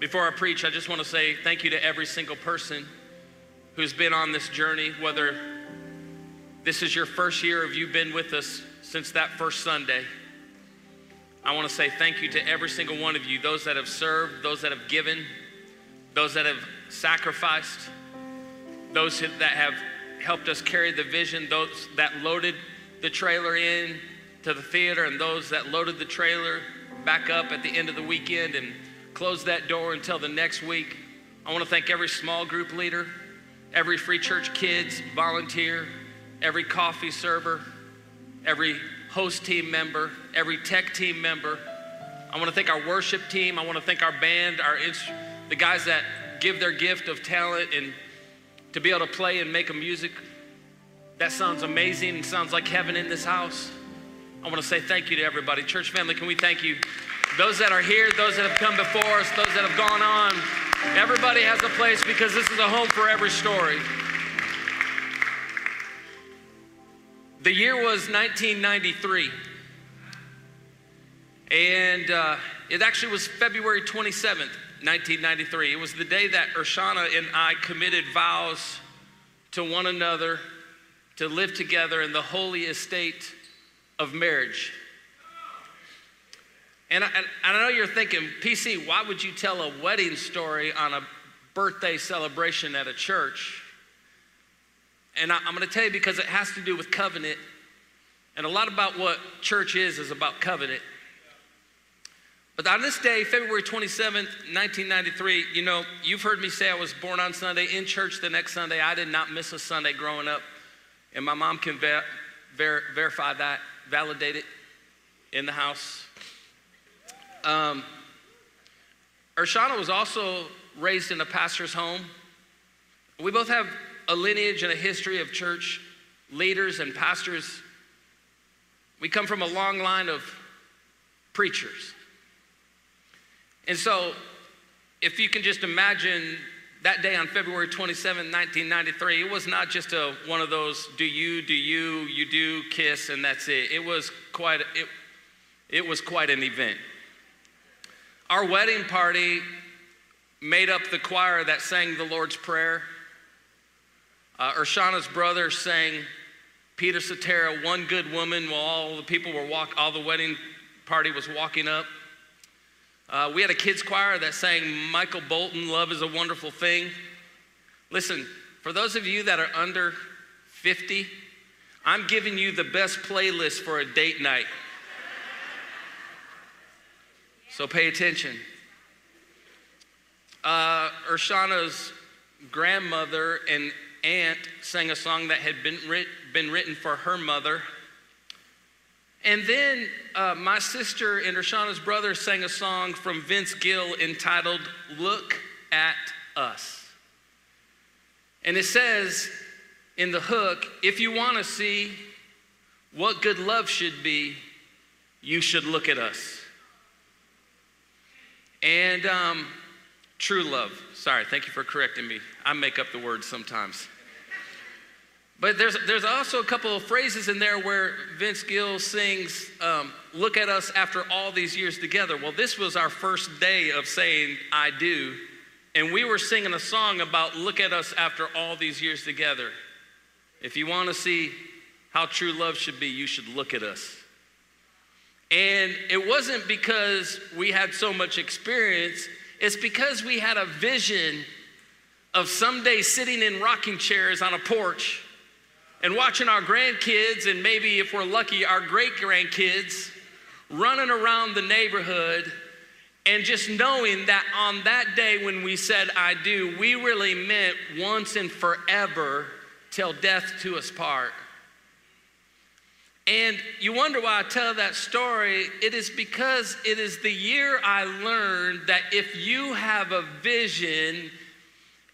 Before I preach, I just want to say thank you to every single person who's been on this journey, whether this is your first year of you've been with us since that first Sunday. I want to say thank you to every single one of you, those that have served, those that have given, those that have sacrificed, those that have helped us carry the vision, those that loaded the trailer in to the theater, and those that loaded the trailer back up at the end of the weekend and closed that door until the next week. I want to thank every small group leader, every free church kids volunteer, every coffee server, every host team member, every tech team member. I want to thank our worship team. I want to thank our band, our the guys that give their gift of talent and to be able to play and make a music that sounds amazing and sounds like heaven in this house. I want to say thank you to everybody. Church family, can we thank you? Those that are here, those that have come before us, those that have gone on. Everybody has a place because this is a home for every story. The year was 1993. And uh, it actually was February 27th, 1993. It was the day that Urshana and I committed vows to one another to live together in the holy estate of marriage. And I, and I know you're thinking, PC, why would you tell a wedding story on a birthday celebration at a church? And I, I'm going to tell you because it has to do with covenant. And a lot about what church is is about covenant. But on this day, February 27th, 1993, you know, you've heard me say I was born on Sunday, in church the next Sunday. I did not miss a Sunday growing up. And my mom can ver- ver- verify that, validate it in the house. Um, Urshana was also raised in a pastor's home. We both have a lineage and a history of church leaders and pastors. We come from a long line of preachers. And so, if you can just imagine that day on February 27, 1993, it was not just a, one of those do you, do you, you do, kiss, and that's it. It was quite, it, it was quite an event. Our wedding party made up the choir that sang the Lord's Prayer. Uh, Urshana's brother sang Peter Cetera, one good woman, while all the people were walk, all the wedding party was walking up. Uh, we had a kids choir that sang Michael Bolton, Love is a Wonderful Thing. Listen, for those of you that are under 50, I'm giving you the best playlist for a date night. So pay attention. Uh, Urshana's grandmother and aunt sang a song that had been, writ- been written for her mother. And then uh, my sister and Urshana's brother sang a song from Vince Gill entitled Look at Us. And it says in the hook if you want to see what good love should be, you should look at us. And um, true love. Sorry, thank you for correcting me. I make up the words sometimes. But there's, there's also a couple of phrases in there where Vince Gill sings, um, Look at us after all these years together. Well, this was our first day of saying, I do. And we were singing a song about look at us after all these years together. If you want to see how true love should be, you should look at us. And it wasn't because we had so much experience, it's because we had a vision of someday sitting in rocking chairs on a porch and watching our grandkids, and maybe if we're lucky, our great grandkids running around the neighborhood and just knowing that on that day when we said, I do, we really meant once and forever till death to us part. And you wonder why I tell that story. It is because it is the year I learned that if you have a vision,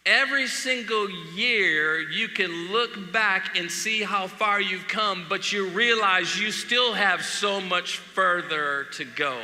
every single year you can look back and see how far you've come, but you realize you still have so much further to go.